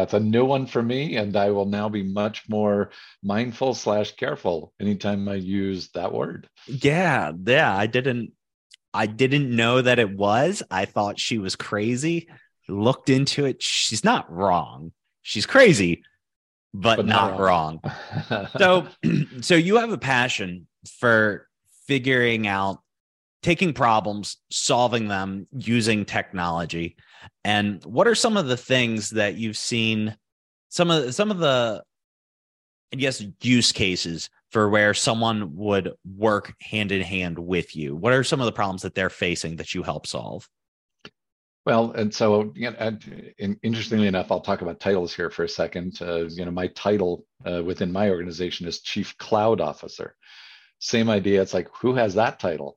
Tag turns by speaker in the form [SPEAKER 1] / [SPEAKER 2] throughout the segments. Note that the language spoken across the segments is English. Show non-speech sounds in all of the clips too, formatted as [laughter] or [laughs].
[SPEAKER 1] that's a new one for me, and I will now be much more mindful slash careful anytime I use that word.
[SPEAKER 2] Yeah, yeah. I didn't I didn't know that it was. I thought she was crazy. Looked into it. She's not wrong. She's crazy, but, but not, not, wrong. wrong. [laughs] so [clears throat] so you have a passion for figuring out taking problems, solving them using technology. And what are some of the things that you've seen some of some of the I guess use cases for where someone would work hand in hand with you? What are some of the problems that they're facing that you help solve?
[SPEAKER 1] Well, and so you know, and interestingly enough, I'll talk about titles here for a second. Uh, you know, my title uh, within my organization is Chief Cloud Officer. Same idea. It's like who has that title?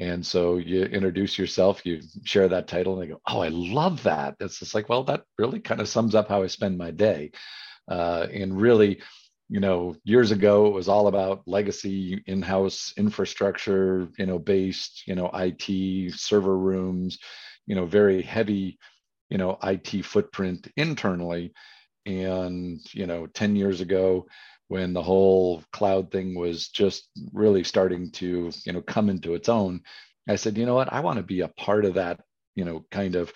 [SPEAKER 1] And so you introduce yourself, you share that title, and they go, "Oh, I love that." It's just like, well, that really kind of sums up how I spend my day. Uh, and really, you know, years ago it was all about legacy in-house infrastructure, you know, based, you know, IT server rooms, you know, very heavy, you know, IT footprint internally. And you know, ten years ago, when the whole cloud thing was just really starting to you know come into its own i said you know what? I want to be a part of that you know kind of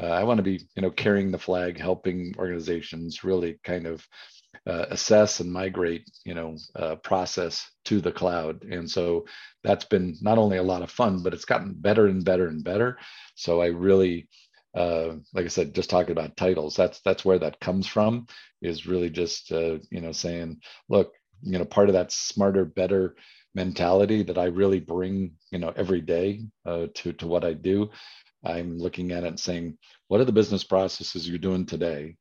[SPEAKER 1] uh, i want to be you know carrying the flag helping organizations really kind of uh, assess and migrate you know uh, process to the cloud. And so that's been not only a lot of fun but it's gotten better and better and better. So i really uh, like I said, just talking about titles, that's that's where that comes from. Is really just uh, you know saying, look, you know, part of that smarter, better mentality that I really bring, you know, every day uh, to to what I do. I'm looking at it and saying, what are the business processes you're doing today?